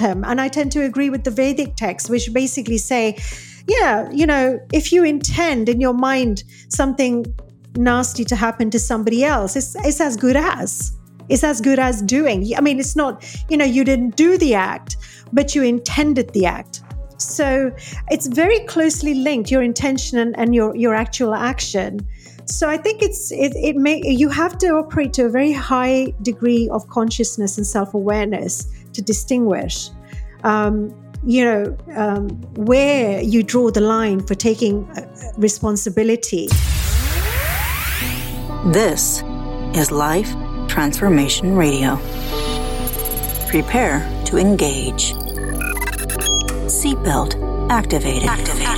him. And I tend to agree with the Vedic texts, which basically say, yeah, you know, if you intend in your mind something nasty to happen to somebody else, it's, it's as good as. It's as good as doing. I mean, it's not, you know, you didn't do the act, but you intended the act. So it's very closely linked, your intention and, and your, your actual action. So I think it's it, it may you have to operate to a very high degree of consciousness and self awareness to distinguish. Um, you know um, where you draw the line for taking uh, responsibility. This is Life Transformation Radio. Prepare to engage. Seatbelt activated. activated.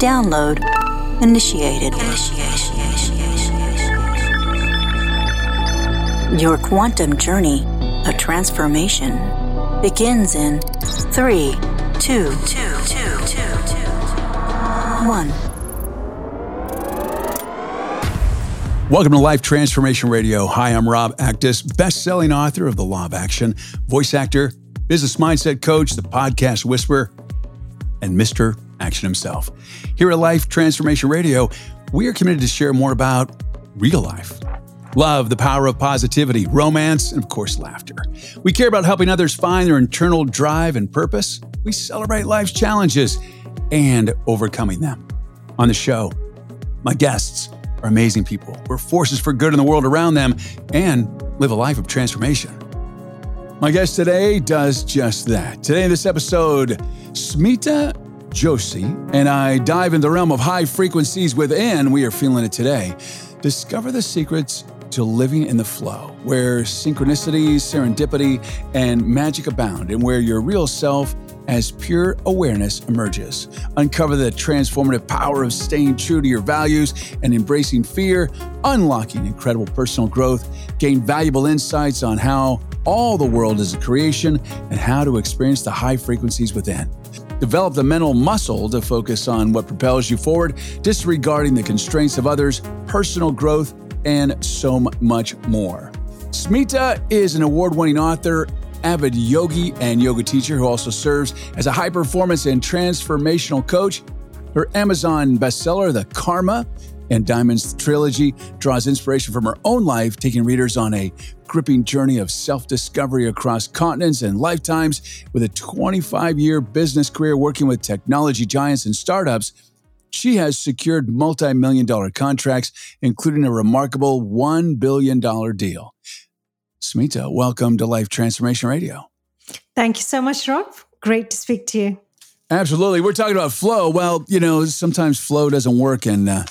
Download initiated. Your quantum journey of transformation begins in three, two, two, two, two, two, one. Welcome to Life Transformation Radio. Hi, I'm Rob Actis, best-selling author of The Law of Action, voice actor, business mindset coach, the podcast whisperer, and Mr. Action himself. Here at Life Transformation Radio, we are committed to share more about real life. Love, the power of positivity, romance, and of course, laughter. We care about helping others find their internal drive and purpose. We celebrate life's challenges and overcoming them. On the show, my guests are amazing people. We're forces for good in the world around them and live a life of transformation. My guest today does just that. Today, in this episode, Smita Joshi and I dive in the realm of high frequencies within. We are feeling it today. Discover the secrets to living in the flow, where synchronicity, serendipity, and magic abound, and where your real self as pure awareness emerges. Uncover the transformative power of staying true to your values and embracing fear, unlocking incredible personal growth, gain valuable insights on how all the world is a creation and how to experience the high frequencies within. Develop the mental muscle to focus on what propels you forward, disregarding the constraints of others, personal growth, and so much more. Smita is an award winning author, avid yogi, and yoga teacher who also serves as a high performance and transformational coach. Her Amazon bestseller, The Karma and Diamonds trilogy, draws inspiration from her own life, taking readers on a gripping journey of self discovery across continents and lifetimes. With a 25 year business career working with technology giants and startups, she has secured multi million dollar contracts, including a remarkable $1 billion deal. Smita, welcome to Life Transformation Radio. Thank you so much, Rob. Great to speak to you. Absolutely. We're talking about flow. Well, you know, sometimes flow doesn't work. And uh,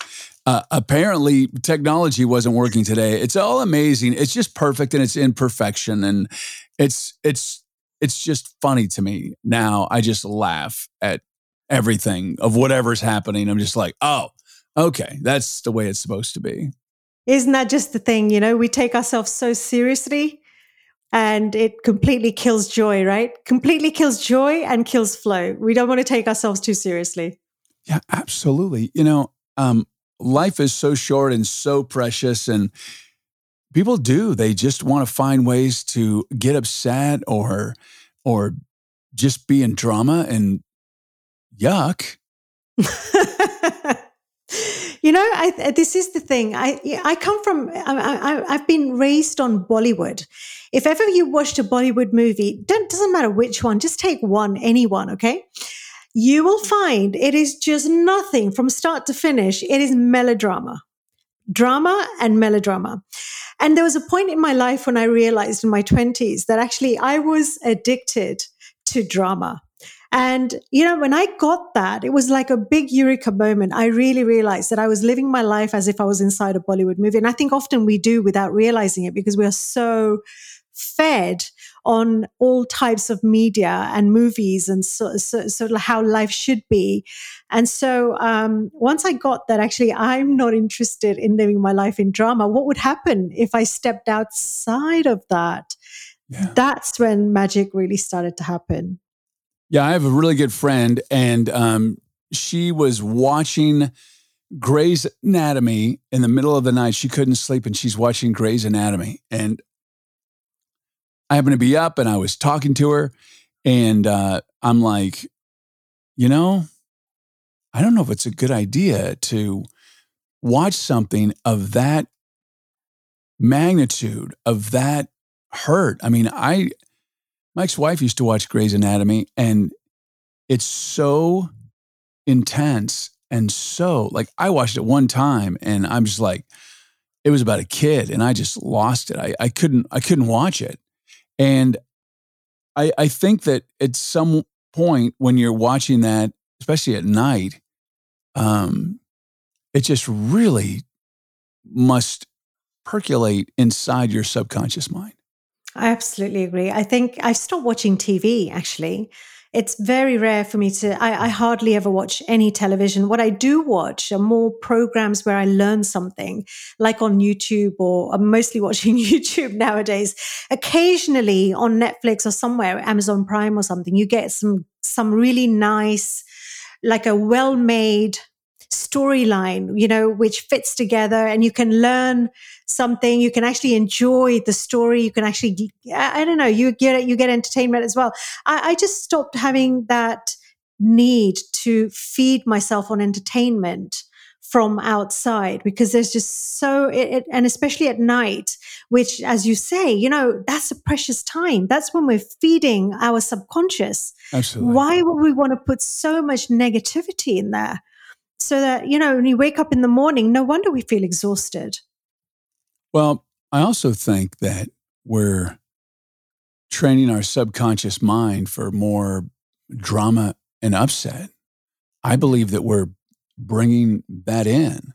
uh, apparently, technology wasn't working today. It's all amazing. It's just perfect and it's imperfection. And it's, it's, it's just funny to me now. I just laugh at everything of whatever's happening. I'm just like, oh, okay, that's the way it's supposed to be. Isn't that just the thing? You know, we take ourselves so seriously and it completely kills joy, right? Completely kills joy and kills flow. We don't want to take ourselves too seriously. Yeah, absolutely. You know, um, life is so short and so precious, and people do. They just want to find ways to get upset or, or just be in drama and yuck. you know, I, uh, this is the thing. I I come from. I, I, have been raised on Bollywood. If ever you watched a Bollywood movie, don't doesn't matter which one. Just take one, any one. Okay, you will find it is just nothing from start to finish. It is melodrama, drama, and melodrama. And there was a point in my life when I realized in my twenties that actually I was addicted to drama. And, you know, when I got that, it was like a big eureka moment. I really realized that I was living my life as if I was inside a Bollywood movie. And I think often we do without realizing it because we are so fed on all types of media and movies and so, so, sort of how life should be. And so um, once I got that, actually, I'm not interested in living my life in drama. What would happen if I stepped outside of that? Yeah. That's when magic really started to happen. Yeah, I have a really good friend, and um, she was watching Grey's Anatomy in the middle of the night. She couldn't sleep, and she's watching Grey's Anatomy. And I happened to be up and I was talking to her, and uh, I'm like, you know, I don't know if it's a good idea to watch something of that magnitude, of that hurt. I mean, I, ex wife used to watch Grey's Anatomy, and it's so intense and so like I watched it one time and I'm just like, it was about a kid and I just lost it. I, I couldn't I couldn't watch it. And I I think that at some point when you're watching that, especially at night, um, it just really must percolate inside your subconscious mind. I absolutely agree. I think I stopped watching TV actually. It's very rare for me to I, I, hardly ever watch any television. What i do watch are more programs where i learn something like on youtube or i'm mostly watching youtube nowadays. Occasionally on netflix or somewhere amazon prime or something you get some some really nice like a well-made storyline you know which fits together and you can learn something. You can actually enjoy the story. You can actually i, I don't know you get you get entertainment as well. I, I just stopped having that need to feed myself on entertainment from outside because there's just so it, it, and especially at night which as you say you know that's a precious time. That's when we're feeding our subconscious. Absolutely. Why would we want to put so much negativity in there so that you know when you wake up in the morning no wonder we feel exhausted well, I also think that we're training our subconscious mind for more drama and upset. I believe that we're bringing that in.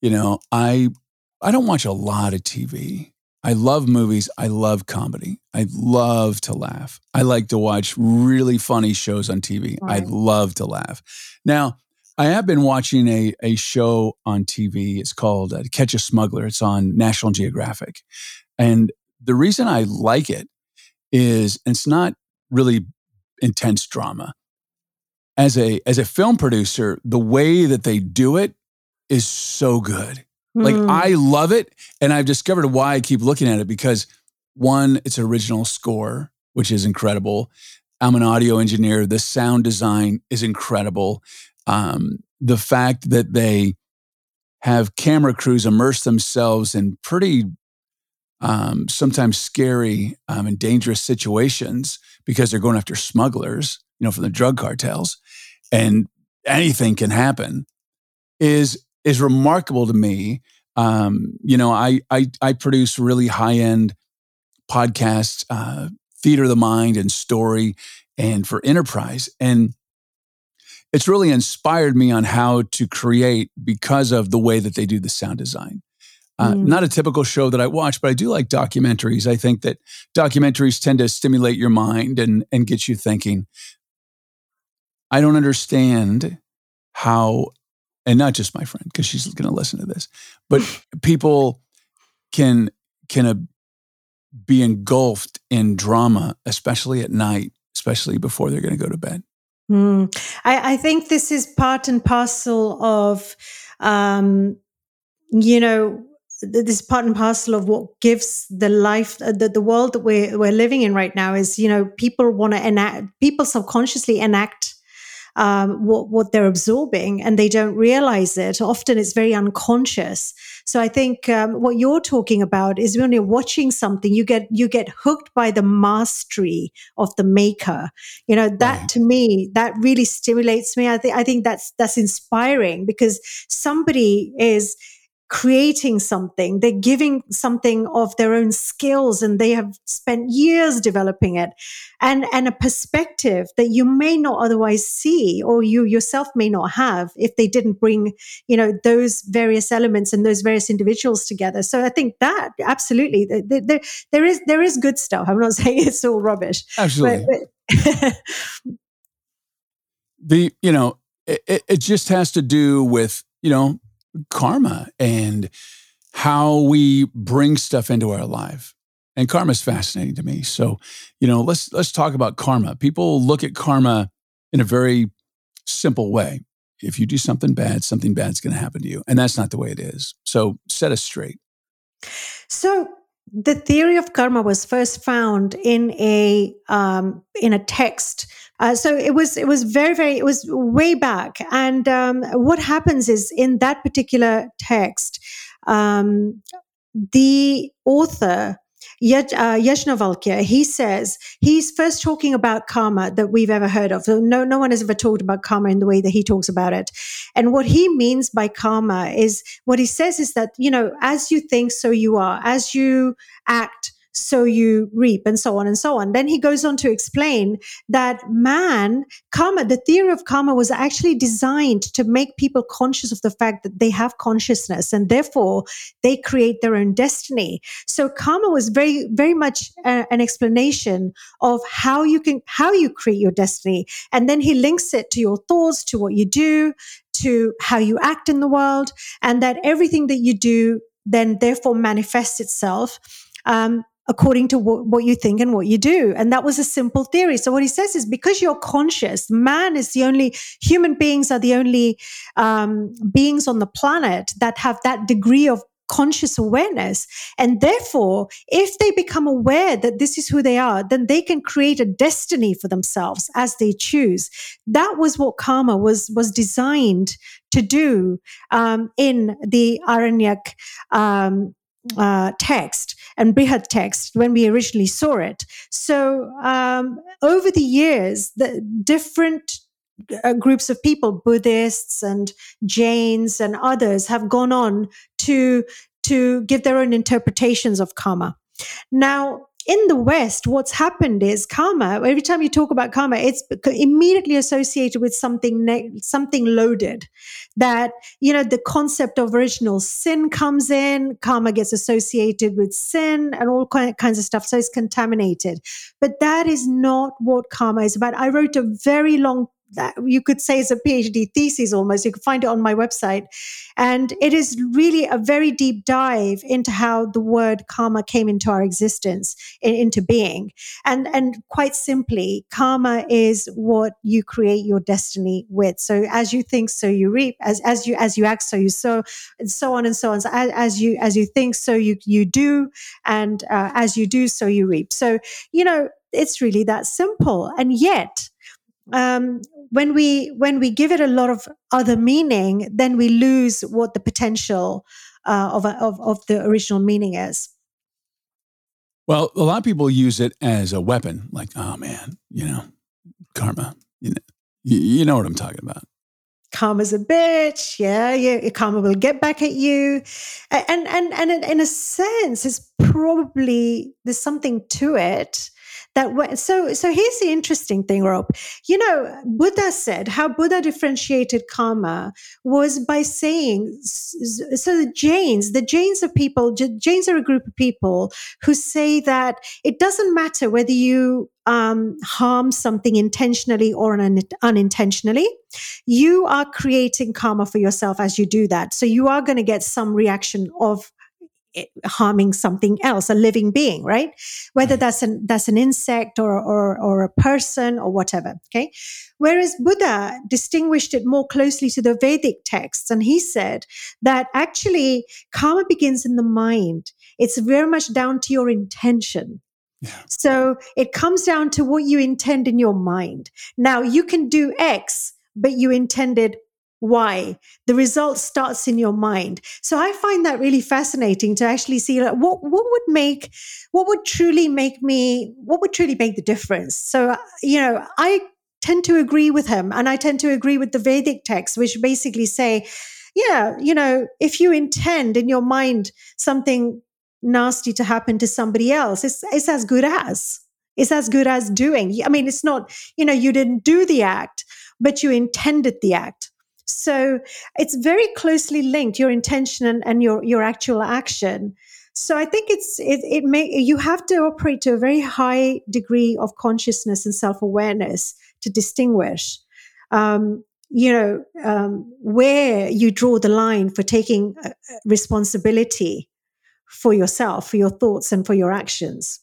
You know, I I don't watch a lot of TV. I love movies. I love comedy. I love to laugh. I like to watch really funny shows on TV. Right. I love to laugh. Now, I have been watching a, a show on TV. It's called uh, Catch a Smuggler. It's on National Geographic. And the reason I like it is it's not really intense drama. As a as a film producer, the way that they do it is so good. Mm. Like hmm. I love it and I've discovered why I keep looking at it because one it's original score, which is incredible. I'm an audio engineer. The sound design is incredible um, the fact that they have camera crews immerse themselves in pretty um, sometimes scary um, and dangerous situations because they're going after smugglers, you know, from the drug cartels, and anything can happen is is remarkable to me. Um, you know, I I, I produce really high end podcasts, uh, theater of the mind, and story, and for enterprise, and it's really inspired me on how to create because of the way that they do the sound design. Uh, mm. Not a typical show that I watch, but I do like documentaries. I think that documentaries tend to stimulate your mind and, and get you thinking. I don't understand how, and not just my friend, because she's going to listen to this, but people can can be engulfed in drama, especially at night, especially before they're going to go to bed. Mm. I, I, think this is part and parcel of, um, you know, this part and parcel of what gives the life, uh, the, the world that we're, we're living in right now is, you know, people want to enact, people subconsciously enact um, what, what they're absorbing and they don't realize it. Often it's very unconscious. So I think um, what you're talking about is when you're watching something, you get you get hooked by the mastery of the maker. You know that to me that really stimulates me. I think I think that's that's inspiring because somebody is creating something. They're giving something of their own skills and they have spent years developing it and, and a perspective that you may not otherwise see or you yourself may not have if they didn't bring, you know, those various elements and those various individuals together. So I think that absolutely there, there, is, there is good stuff. I'm not saying it's all rubbish. Absolutely. But, but the, you know, it, it just has to do with, you know, karma and how we bring stuff into our life. And karma is fascinating to me. So, you know, let's let's talk about karma. People look at karma in a very simple way. If you do something bad, something bad's going to happen to you, and that's not the way it is. So, set us straight. So, the theory of karma was first found in a um, in a text. Uh, so it was it was very very it was way back. And um, what happens is in that particular text, um, the author Uh, Yajnavalkya, he says he's first talking about karma that we've ever heard of. No, no one has ever talked about karma in the way that he talks about it. And what he means by karma is what he says is that, you know, as you think, so you are. As you act, so you reap, and so on and so on. Then he goes on to explain that man, karma, the theory of karma was actually designed to make people conscious of the fact that they have consciousness and therefore they create their own destiny. So karma was very, very much a, an explanation of how you can, how you create your destiny. And then he links it to your thoughts, to what you do, to how you act in the world, and that everything that you do then therefore manifests itself um, according to what, you think and what you do. And that was a simple theory. So what he says is because you're conscious, man is the only, human beings are the only um, beings on the planet that have that degree of conscious awareness. And therefore, if they become aware that this is who they are, then they can create a destiny for themselves as they choose. That was what karma was, was designed to do um, in the Aranyak um, uh, text and Brihad text when we originally saw it. So um, over the years, the different uh, groups of people, Buddhists and Jains and others, have gone on to to give their own interpretations of karma. Now, in the West, what's happened is karma. Every time you talk about karma, it's immediately associated with something ne- something loaded. That you know, the concept of original sin comes in. Karma gets associated with sin and all kinds of stuff. So it's contaminated. But that is not what karma is about. I wrote a very long that you could say is a PhD thesis almost. You can find it on my website. And it is really a very deep dive into how the word karma came into our existence, into being. And, and quite simply, karma is what you create your destiny with. So as you think, so you reap. As, as you, as you act, so you sow, and so on and so on. So as, as you, as you think, so you, you do. And uh, as you do, so you reap. So, you know, it's really that simple. And yet, um, when we when we give it a lot of other meaning, then we lose what the potential uh, of, of of the original meaning is. Well, a lot of people use it as a weapon, like, oh man, you know, karma. You know, you, you know what I'm talking about. Karma's a bitch. Yeah, yeah. Karma will get back at you, and and and in a sense, it's probably there's something to it that so so here's the interesting thing rob you know buddha said how buddha differentiated karma was by saying so the jains the jains are people jains are a group of people who say that it doesn't matter whether you um, harm something intentionally or un- unintentionally, you are creating karma for yourself as you do that. So you are going to get some reaction of Eh, harming something else, a living being, right? Whether mm. that's an that's an insect or or or a person or whatever. Okay. Whereas Buddha distinguished it more closely to the Vedic texts, and he said that actually karma begins in the mind. It's very much down to your intention. Yeah. So it comes down to what you intend in your mind. Now you can do X, but you intended why? The result starts in your mind. So i find that really fascinating to actually see like, what what would make what would truly make me what would truly make the difference? So uh, you know i tend to agree with him and i tend to agree with the vedic texts which basically say yeah you know if you intend in your mind something nasty to happen to somebody else it's, it's as good as it's as good as doing. I mean it's not you know you didn't do the act but you intended the act so it's very closely linked, your intention and, and your, your actual action. So I think it's it, it may you have to operate to a very high degree of consciousness and self awareness to distinguish, um, you know, um, where you draw the line for taking uh, responsibility for yourself, for your thoughts, and for your actions.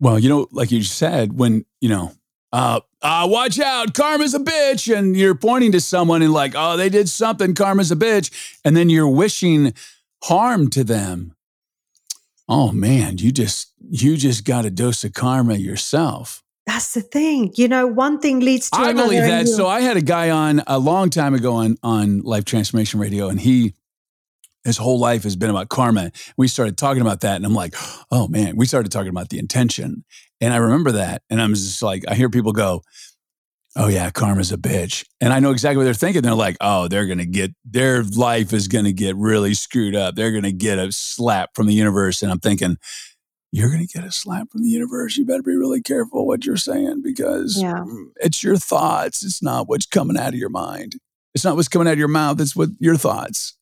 Well, you know, like you said, when you know uh, uh, watch out, karma's a bitch. And you're pointing to someone and like, oh, they did something, karma's a bitch. And then you're wishing harm to them. oh man, you just you just got a dose of karma yourself. That's the thing. You know, one thing leads to I another. believe that. So I had a guy on a long time ago on on Life Transformation Radio, and he his whole life has been about karma. We started talking about that, and I'm like, oh man, we started talking about the intention, and I remember that, and I'm just like, I hear people go. Oh yeah, karma's a bitch, and I know exactly what they're thinking. They're like, "Oh, they're gonna get their life is gonna get really screwed up. They're gonna get a slap from the universe." And I'm thinking, "You're gonna get a slap from the universe. You better be really careful what you're saying because Yeah. Mm, it's your thoughts. It's not what's coming out of your mind. It's not what's coming out of your mouth. It's what your thoughts.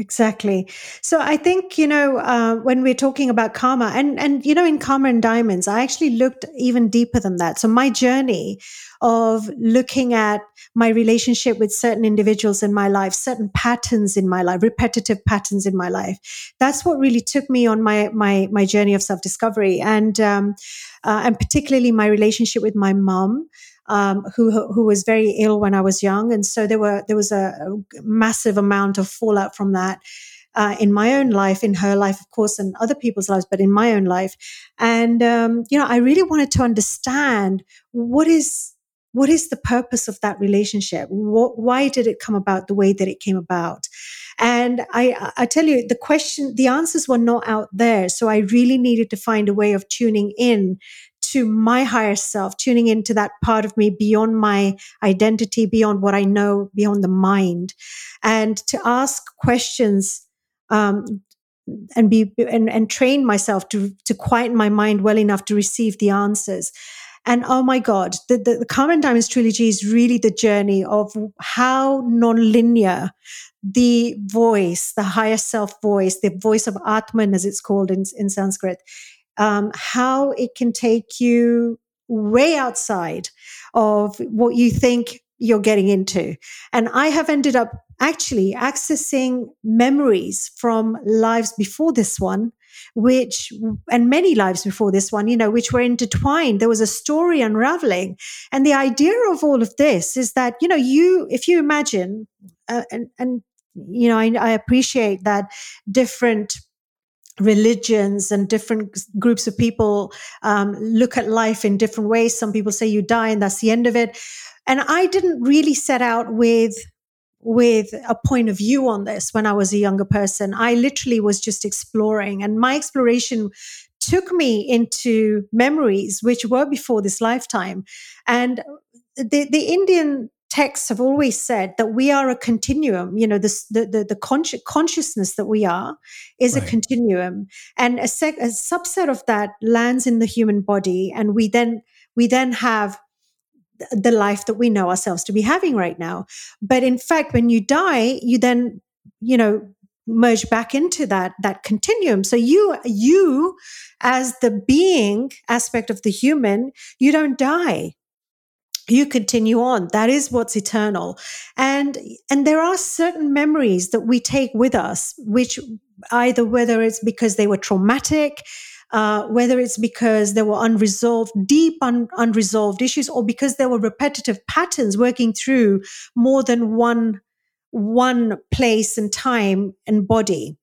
Exactly. So I think you know uh, when we're talking about karma, and and you know in karma and diamonds, I actually looked even deeper than that. So my journey of looking at my relationship with certain individuals in my life, certain patterns in my life, repetitive patterns in my life, that's what really took me on my my my journey of self discovery, and um, uh, and particularly my relationship with my mom um, who who was very ill when I was young, and so there were there was a, massive amount of fallout from that. Uh, in my own life, in her life, of course, and other people's lives, but in my own life, and um, you know, I really wanted to understand what is what is the purpose of that relationship. What, why did it come about the way that it came about? And I, I tell you, the question, the answers were not out there. So I really needed to find a way of tuning in to my higher self, tuning into that part of me beyond my identity, beyond what I know, beyond the mind, and to ask questions um, and be and, and train myself to to quieten my mind well enough to receive the answers. And oh my God, the, the, the Karma and Diamonds trilogy is really the journey of how nonlinear the voice, the higher self voice, the voice of Atman, as it's called in, in Sanskrit, um, how it can take you way outside of what you think you're getting into. And I have ended up actually accessing memories from lives before this one which and many lives before this one you know which were intertwined there was a story unraveling and the idea of all of this is that you know you if you imagine uh, and and you know I, I appreciate that different religions and different groups of people um, look at life in different ways. Some people say you die and that's the end of it. And I didn't really set out with with a point of view on this when I was a younger person. I literally was just exploring, and my exploration took me into memories which were before this lifetime. And the the Indian texts have always said that we are a continuum. You know, this, the the, the consci- consciousness that we are is Right. a continuum, and a, sec- a subset of that lands in the human body, and we then we then have th- the life that we know ourselves to be having right now. But in fact, when you die, you then you know merge back into that that continuum so you you as the being aspect of the human you don't die you continue on. That is what's eternal. And and there are certain memories that we take with us which either whether it's because they were traumatic uh, whether it's because there were unresolved deep un- unresolved issues or because there were repetitive patterns working through more than one one place and time and body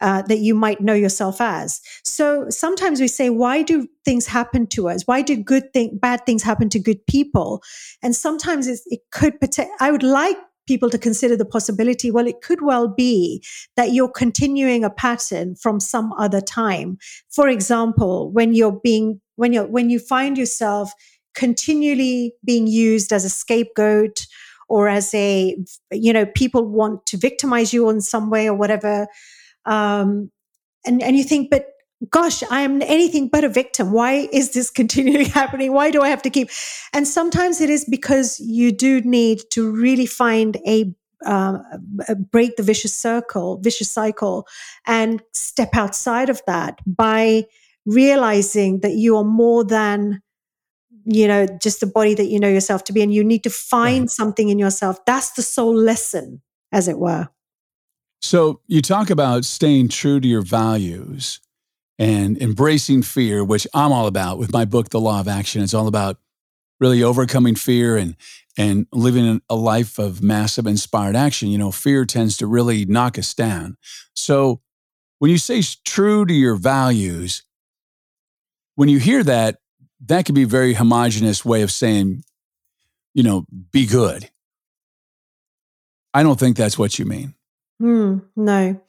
uh, that you might know yourself as. So sometimes we say, why do things happen to us? Why do good thing, bad things happen to good people? And sometimes it could, I would like people to consider the possibility, well, it could well be that you're continuing a pattern from some other time. For example, when you're being, when you're, when you find yourself continually being used as a scapegoat or as a, you know, people want to victimize you in some way or whatever um, and and you think, but gosh, I am anything but a victim. Why is this continually happening? Why do I have to keep? And sometimes it is because you do need to really find a uh, break the vicious circle, vicious cycle, and step outside of that by realizing that you are more than you know just the body that you know yourself to be and you need to find Right. something in yourself that's the soul lesson as it were So you talk about staying true to your values and embracing fear, which I'm all about with my book, The Law of Action. It's all about really overcoming fear and and living a life of massive inspired action. You know, fear tends to really knock us down. So when you say true to your values, when you hear that, that could be a very homogenous way of saying, you know, be good. I don't think that's what you mean. Mm, no,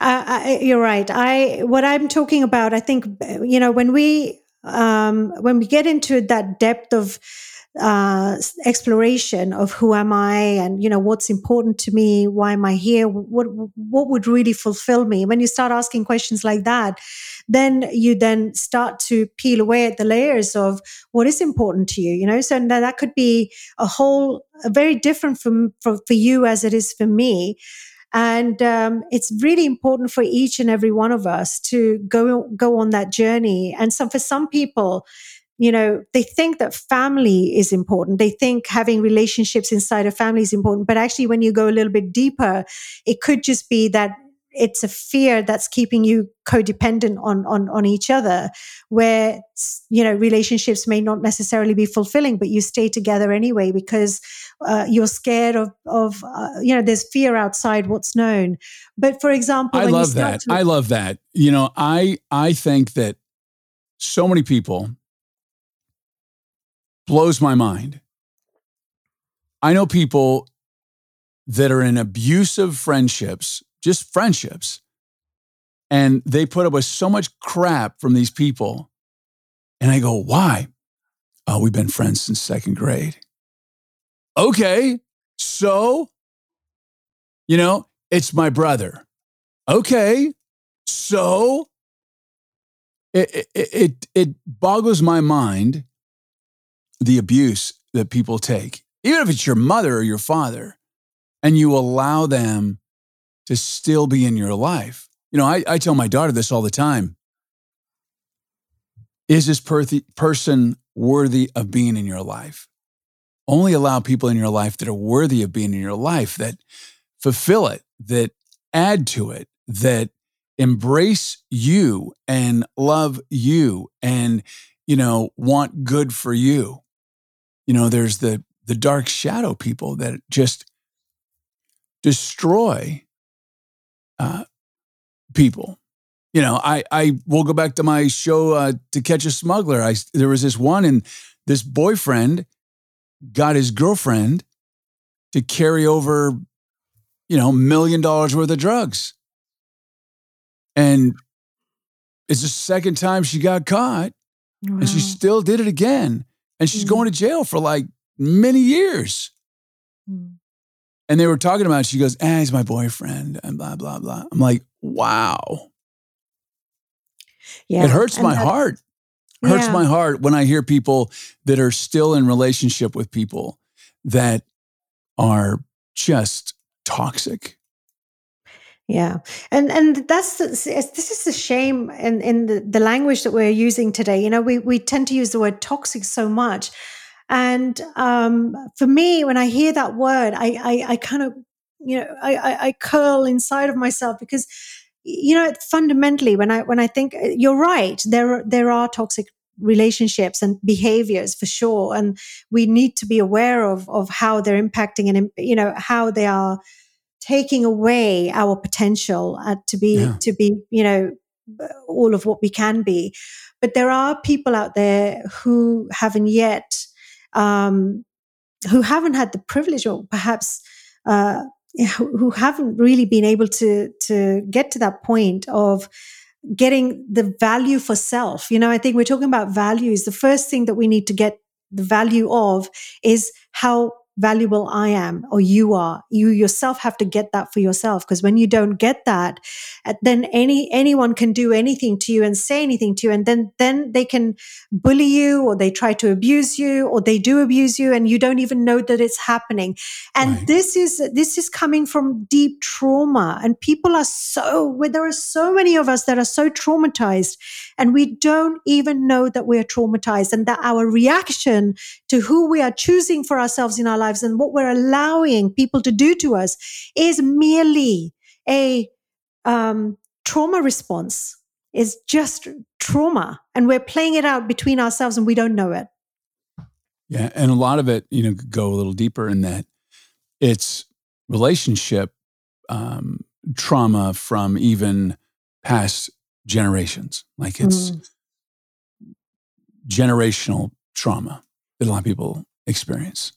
uh, I, you're right. I what I'm talking about. I think you know when we um, when we get into that depth of uh, exploration of who am I and you know what's important to me, why am I here, what what would really fulfill me. When you start asking questions like that, then you then start to peel away at the layers of what is important to you. You know, so that could be a whole a very different from for, for you as it is for me. And um, it's really important for each and every one of us to go go on that journey. And so, for some people, you know, they think that family is important. They think having relationships inside a family is important. But actually, when you go a little bit deeper, it could just be that it's a fear that's keeping you codependent on on on each other where you know relationships may not necessarily be fulfilling but you stay together anyway because uh, you're scared of of uh, you know there's fear outside what's known. But for example i love that. to- i love that. You know i i think that so many people blows my mind. I know people that are in abusive friendships just friendships. And they put up with so much crap from these people. And I go, why? Oh, we've been friends since second grade. Okay. So, you know, it's my brother. Okay. So, it, it, it, it boggles my mind the abuse that people take, even if it's your mother or your father, and you allow them to still be in your life. You know, I, I tell my daughter this all the time. Is this per- person worthy of being in your life? Only allow people in your life that are worthy of being in your life, that fulfill it, that add to it, that embrace you and love you and, you know, want good for you. You know, there's the the dark shadow people that just destroy people. You know, I I will go back to my show uh, to catch a smuggler. I there was this one, and this boyfriend got his girlfriend to carry over, you know, million dollars worth of drugs, and it's the second time she got caught, wow. and she still did it again, and she's mm. going to jail for like many years. Mm. And they were talking about it. She goes, eh, he's my boyfriend, and blah, blah, blah. I'm like, wow. Yeah. It hurts my that, heart. It hurts yeah. my heart when I hear people that are still in relationship with people that are just toxic. Yeah, and and that's the, this is the shame in in the, the language that we're using today. You know, we we tend to use the word toxic so much, and um, for me, when I hear that word, I, I, I kind of, you know, I, I, I curl inside of myself because, you know, fundamentally, when I when I think uh, you're right, there there are toxic relationships and behaviors for sure, and we need to be aware of of how they're impacting and you know how they are taking away our potential uh, to be yeah. to be you know all of what we can be. But there are people out there who haven't yet um, who haven't had the privilege or perhaps uh, who haven't really been able to to get to that point of getting the value for self. You know i think we're talking about values. The first thing that we need to get the value of is how valuable I am or you are. You yourself have to get that for yourself because when you don't get that, uh, then any anyone can do anything to you and say anything to you, and then then they can bully you or they try to abuse you or they do abuse you, and you don't even know that it's happening. And right. this is this is coming from deep trauma, and people are so where there are so many of us that are so traumatized, and we don't even know that we're traumatized, and that our reaction to who we are choosing for ourselves in our lives and what we're allowing people to do to us is merely a um, trauma response is just trauma and we're playing it out between ourselves and we don't know it yeah and a lot of it you know go a little deeper in that it's relationship um, trauma from even past generations. Like it's mm. generational trauma that a lot of people experience.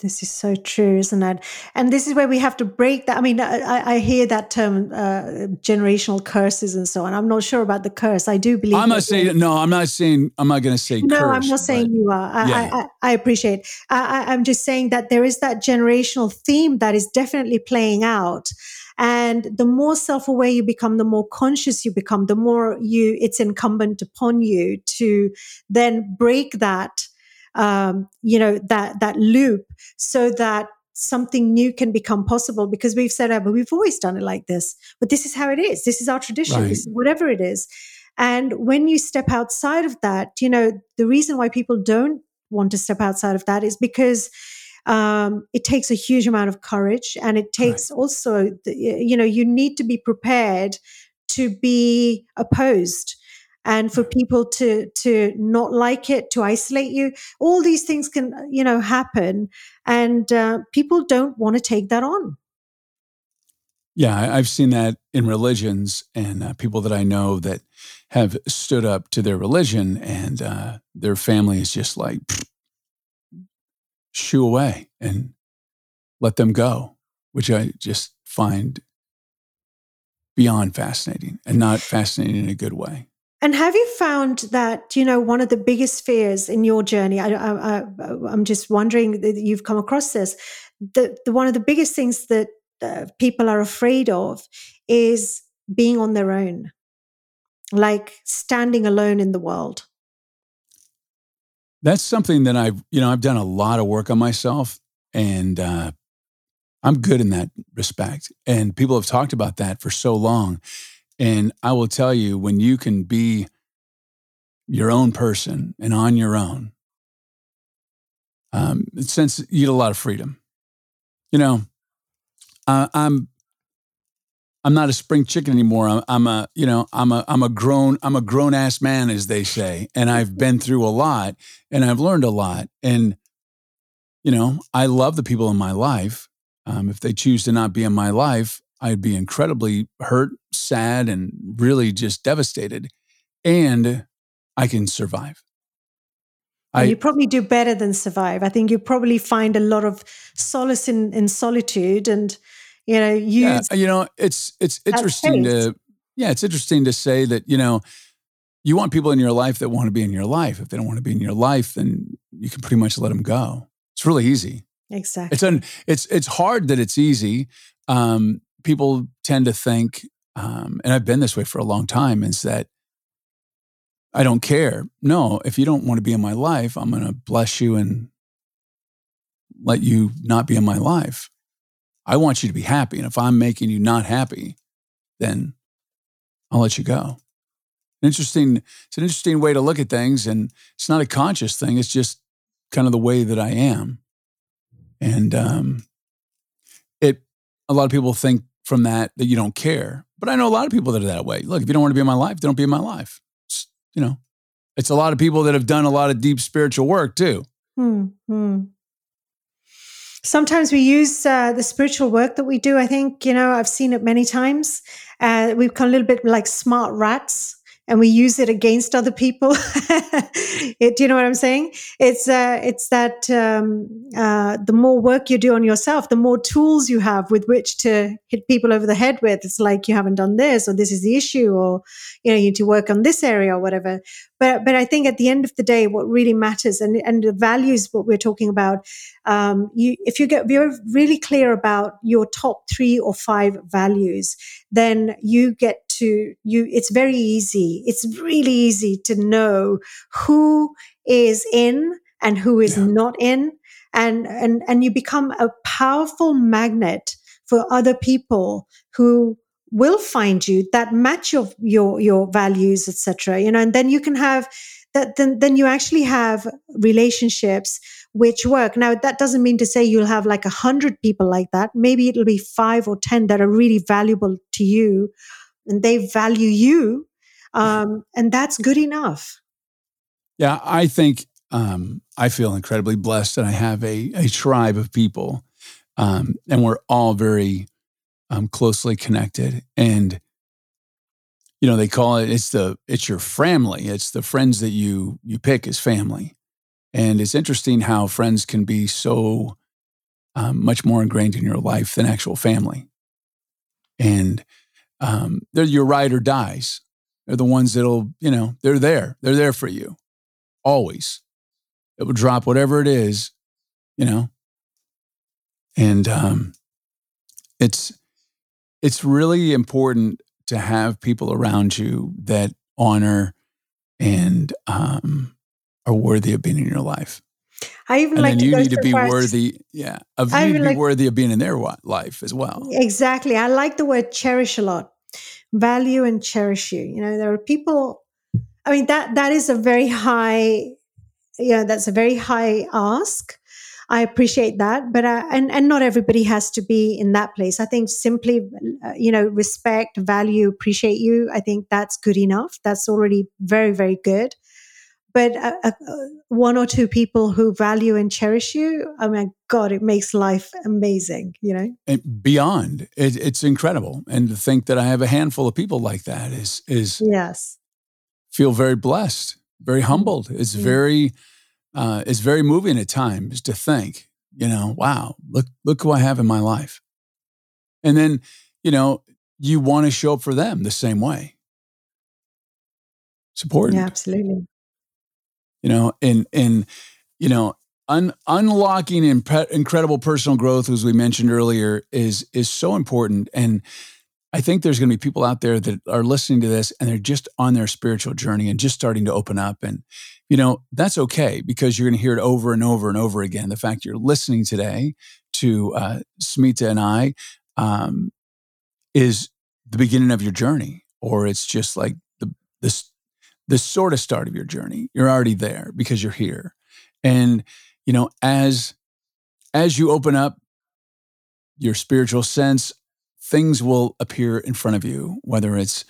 This is so true, isn't it? And this is where we have to break that. I mean, I, I hear that term, uh, generational curses and so on. I'm not sure about the curse. I do believe. I'm not saying no. I'm not saying. I'm not going to say. No, curse, I'm not saying you are. I, yeah. I, I, I, appreciate. I, I'm just saying that there is that generational theme that is definitely playing out. And the more self-aware you become, the more conscious you become, the more you it's incumbent upon you to then break that um, you know that that loop so that something new can become possible because we've said oh, but we've always done it like this but this is how it is this is our tradition right. whatever it is and when you step outside of that you know the reason why people don't want to step outside of that is because um, it takes a huge amount of courage and it takes right. also the, you know you need to be prepared to be opposed and for people to to not like it to isolate you all these things can you know happen. And uh, people don't want to take that on. Yeah i've seen that in religions and uh, people that i know that have stood up to their religion and uh, their family is just like shoo away and let them go which i just find beyond fascinating and not fascinating in a good way and have you found that you know one of the biggest fears in your journey? I, I, I, am just wondering that you've come across this. The, the, one of the biggest things that uh, people are afraid of is being on their own, like standing alone in the world. That's something that I've you know I've done a lot of work on myself, and uh, I'm good in that respect. And people have talked about that for so long. And I will tell you, when you can be your own person and on your own, um, since you get a lot of freedom. You know, uh, I'm I'm not a spring chicken anymore. I'm, I'm, a you know I'm a I'm a grown I'm a grown ass man, as they say, and I've been through a lot and I've learned a lot. And you know, I love the people in my life. Um, if they choose to not be in my life, I'd be incredibly hurt, sad, and really just devastated. And I can survive. I, you probably do better than survive. I think you probably find a lot of solace in, in solitude and, you know, use. Yeah, you know, it's, it's interesting to, yeah, it's interesting to say that, you know, you want people in your life that want to be in your life. If they don't want to be in your life, then you can pretty much let them go. It's really easy. Exactly. It's un, it's it's hard that it's easy. Um, people tend to think, um, and I've been this way for a long time, is that I don't care. No, if you don't want to be in my life, I'm going to bless you and let you not be in my life. I want you to be happy. And if I'm making you not happy, then I'll let you go. Interesting. It's an interesting way to look at things. And it's not a conscious thing. It's just kind of the way that I am. And um, it, a lot of people think from that that you don't care. But I know a lot of people that are that way. Look, if you don't want to be in my life, don't be in my life. It's, you know, it's a lot of people that have done a lot of deep spiritual work too. Hmm. Sometimes we use uh, the spiritual work that we do. I think, you know, I've seen it many times. Uh, we've become a little bit like smart rats and we use it against other people. it, do you know what I'm saying? It's uh, it's that um, uh, the more work you do on yourself, the more tools you have with which to hit people over the head with. It's like you haven't done this, or this is the issue, or you know you need to work on this area or whatever. But but I think at the end of the day, what really matters and and the values what we're talking about. Um, you if you get if you're really clear about your top three or five values, then you get to you it's very easy. It's really easy to know who is in and who is yeah. not in. And and and you become a powerful magnet for other people who will find you that match your your your values etc you know and then you can have that then then you actually have relationships which work. Now that doesn't mean to say you'll have like a hundred people like that. Maybe it'll be five or ten that are really valuable to you and they value you. Um, and that's good enough. Yeah, I think um, I feel incredibly blessed that I have a, a tribe of people, um, and we're all very um, closely connected. And you know, they call it it's the it's your family. It's the friends that you you pick as family. And it's interesting how friends can be so um, much more ingrained in your life than actual family. And um, they're your ride or dies. They're the ones that'll, you know, they're there. They're there for you always. It will drop whatever it is, you know. And um, it's it's really important to have people around you that honor and um, are worthy of being in your life. I even and like you need to be far as- worthy, yeah, of I you need to be worthy of being in their life as well. Exactly. I like the word cherish a lot. Value and cherish you. You know, there are people I mean that that is a very high yeah, that's a very high ask. I appreciate that, but uh, and and not everybody has to be in that place. I think simply, uh, you know, respect, value, appreciate you. I think that's good enough. That's already very very good. But uh, uh, one or two people who value and cherish you, oh my God, it makes life amazing. You know. And beyond, it, it's incredible. And to think that I have a handful of people like that is is Yes. feel very blessed, very humbled. It's Mm. very uh, it's very moving at times to think, you know, wow, look look who I have in my life. And then, you know, you want to show up for them the same way. It's important. Yeah, absolutely. You know and and you know un, unlocking incredible personal growth as we mentioned earlier is is so important. And i think there's going to be people out there that are listening to this and they're just on their spiritual journey and just starting to open up. And you know that's okay because you're going to hear it over and over and over again. The fact you're listening today to uh, smita and i um, is the beginning of your journey or it's just like the this the sort of start of your journey. You're already there because you're here. And you know, as as you open up your spiritual sense, things will appear in front of you, whether it's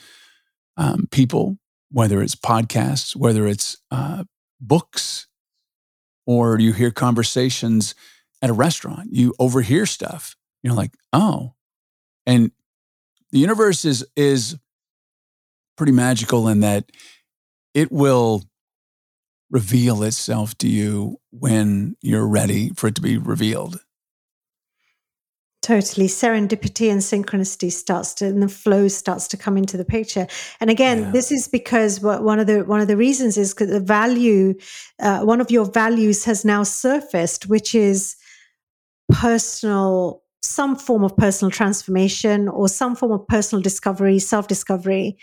um, people, whether it's podcasts, whether it's uh, books, or you hear conversations at a restaurant. You overhear stuff. You're like, oh, and the universe is is pretty magical in that it will reveal itself to you when you're ready for it to be revealed. Totally. Serendipity and synchronicity starts to, and the flow starts to come into the picture. And again, Yeah. this is because what, one of the one of the reasons is because the value, uh, one of your values has now surfaced, which is personal, some form of personal transformation or some form of personal discovery, self discovery.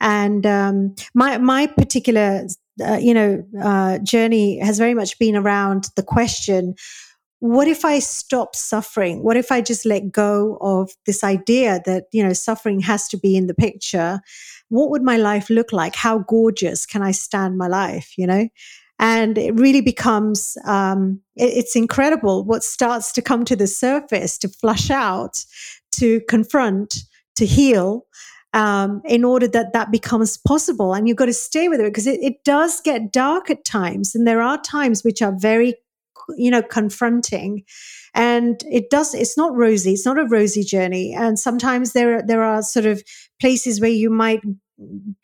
And um, my my particular, uh, you know, uh, journey has very much been around the question: What if I stop suffering? What if I just let go of this idea that you know suffering has to be in the picture? What would my life look like? How gorgeous can I stand my life? You know, and it really becomes um, it- it's incredible what starts to come to the surface to flush out to confront to heal um, in order that that becomes possible and you've got to stay with it because it, it does get dark at times and there are times which are very you know confronting and it does it's not rosy it's not a rosy journey and sometimes there there are sort of places where you might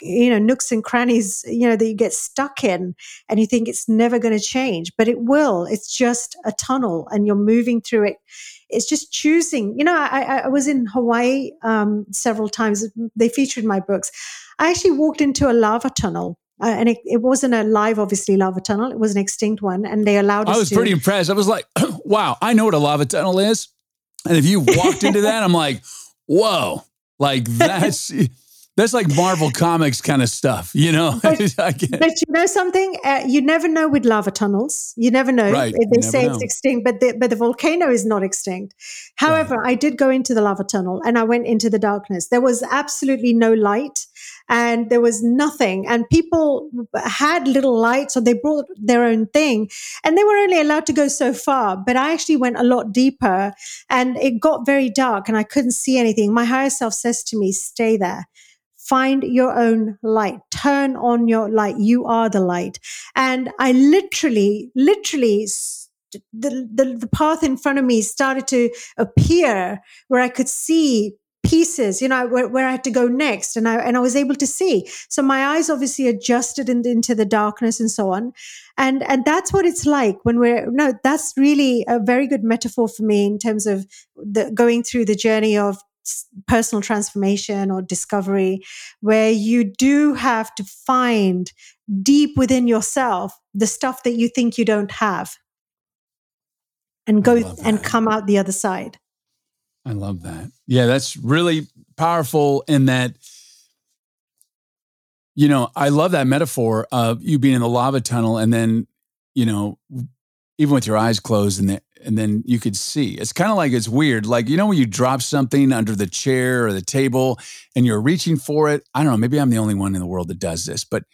you know nooks and crannies you know that you get stuck in and you think it's never going to change but it will it's just a tunnel and you're moving through it it's just choosing. You know i, I- was in hawaii um, several times. They featured my books. I actually walked into a lava tunnel. Uh, and it, it wasn't a live obviously lava tunnel. It was an extinct one and they allowed us I was to pretty impressed. I was like, wow, I know what a lava tunnel is. And if you walked into that, I'm like, whoa, like that's that's like Marvel Comics kind of stuff, you know? But- But you know something? Uh, you never know with lava tunnels. You never know. Right, They say it's extinct, but the, but the volcano is not extinct. However, I did go into the lava tunnel and I went into the darkness. There was absolutely no light and there was nothing. And people had little lights or they brought their own thing and they were only allowed to go so far. But I actually went a lot deeper and it got very dark and I couldn't see anything. My higher self says to me, stay there find your own light turn on your light you are the light and i literally literally the, the the path in front of me started to appear where i could see pieces, you know, where, where, I had to go next. And I, and I was able to see. So my eyes obviously adjusted in, into the darkness and so on. And, and that's what it's like when we're, no, that's really a very good metaphor for me in terms of the, going through the journey of personal transformation or discovery, where you do have to find deep within yourself the stuff that you think you don't have and go and come out the other side. I love that. Yeah, that's really powerful in that you know, I love that metaphor of you being in the lava tunnel and then, you know, even with your eyes closed and the, and then you could see. It's kind of like it's weird. Like, you know, when you drop something under the chair or the table and you're reaching for it. I don't know, maybe I'm the only one in the world that does this, but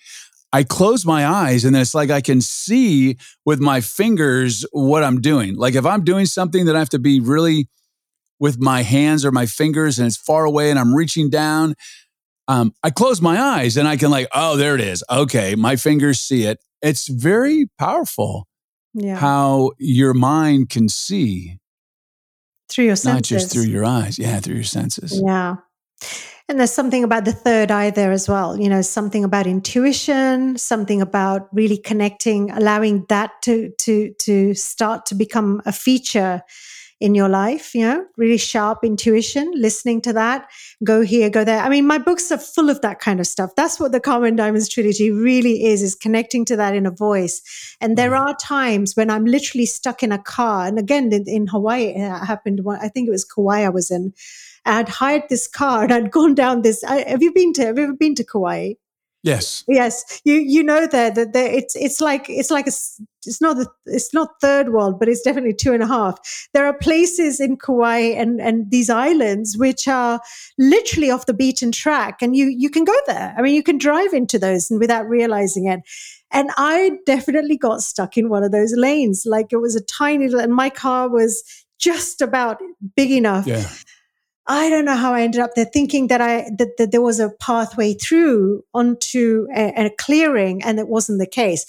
I close my eyes and it's like I can see with my fingers what I'm doing. Like if I'm doing something that I have to be really with my hands or my fingers and it's far away and I'm reaching down, um, I close my eyes and I can like, oh, there it is. Okay, my fingers see it. It's very powerful. Yeah. How your mind can see through your senses, not just through your eyes. Yeah, through your senses. Yeah. And there's something about the third eye there as well. You know, something about intuition, something about really connecting, allowing that to to to start to become a feature in your life, you know, really sharp intuition, listening to that, go here, go there. I mean, my books are full of that kind of stuff. That's what the Karma Diamonds trilogy really is, is connecting to that in a voice. And there mm. are times when I'm literally stuck in a car. And again, in, in Hawaii, it happened, I think it was Kauai I was in. I'd hired this car and I'd gone down this. I, have you been to? Have you ever been to Kauai? Yes. Yes. You you know that that it's it's like it's like a it's not the, it's not third world, but it's definitely two and a half. There are places in Kauai and and these islands which are literally off the beaten track, and you you can go there. I mean, you can drive into those and without realizing it. And I definitely got stuck in one of those lanes. Like it was a tiny, and my car was just about big enough. Yeah I don't know how I ended up there thinking that I that, that there was a pathway through onto a, a, clearing and it wasn't the case.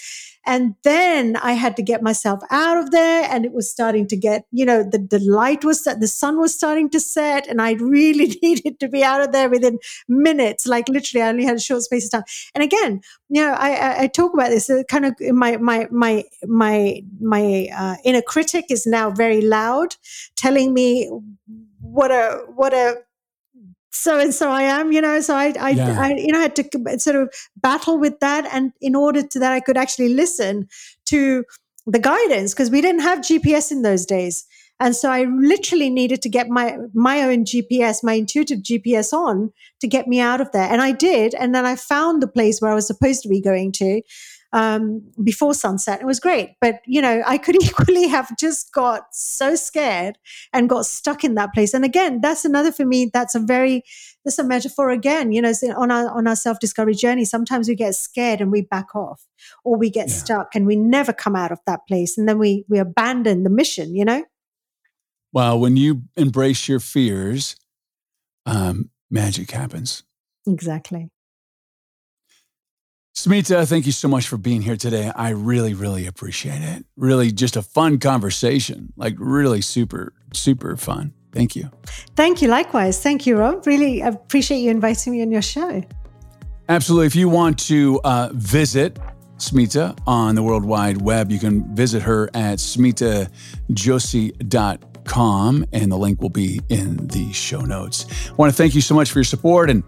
And then I had to get myself out of there and it was starting to get, you know, the, the light was that the sun was starting to set and I really needed to be out of there within minutes. Like literally I only had a short space of time. And again, you know, I, I, I talk about this uh, kind of in my, my, my, my, my uh, inner critic is now very loud telling me what a what a so and so I am, you know. So I, I, yeah. I, you know, had to sort of battle with that, and in order to that, I could actually listen to the guidance because we didn't have GPS in those days, and so I literally needed to get my my own GPS, my intuitive GPS on to get me out of there, and I did, and then I found the place where I was supposed to be going to, um, before sunset. It was great. But, you know, I could equally have just got so scared and got stuck in that place. And again, that's another for me, that's a very, that's a metaphor again, you know, on our, on our self-discovery journey. Sometimes we get scared and we back off or we get yeah. stuck and we never come out of that place. And then we, we abandon the mission, you know? Well, when you embrace your fears, um, magic happens. Exactly. Smita, thank you so much for being here today. I really, really appreciate it. Really, just a fun conversation, like really super, super fun. Thank you. Thank you. Likewise. Thank you, Rob. Really appreciate you inviting me on your show. Absolutely. If you want to uh, visit Smita on the World Wide Web, you can visit her at smitajoshi.com, and the link will be in the show notes. I want to thank you so much for your support and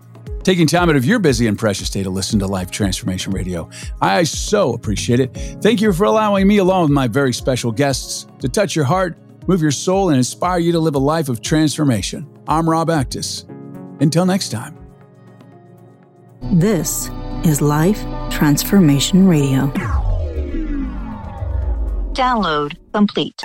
taking time out of your busy and precious day to listen to Life Transformation Radio. I so appreciate it. Thank you for allowing me, along with my very special guests, to touch your heart, move your soul, and inspire you to live a life of transformation. I'm Rob Actis. Until next time. This is Life Transformation Radio. Download complete.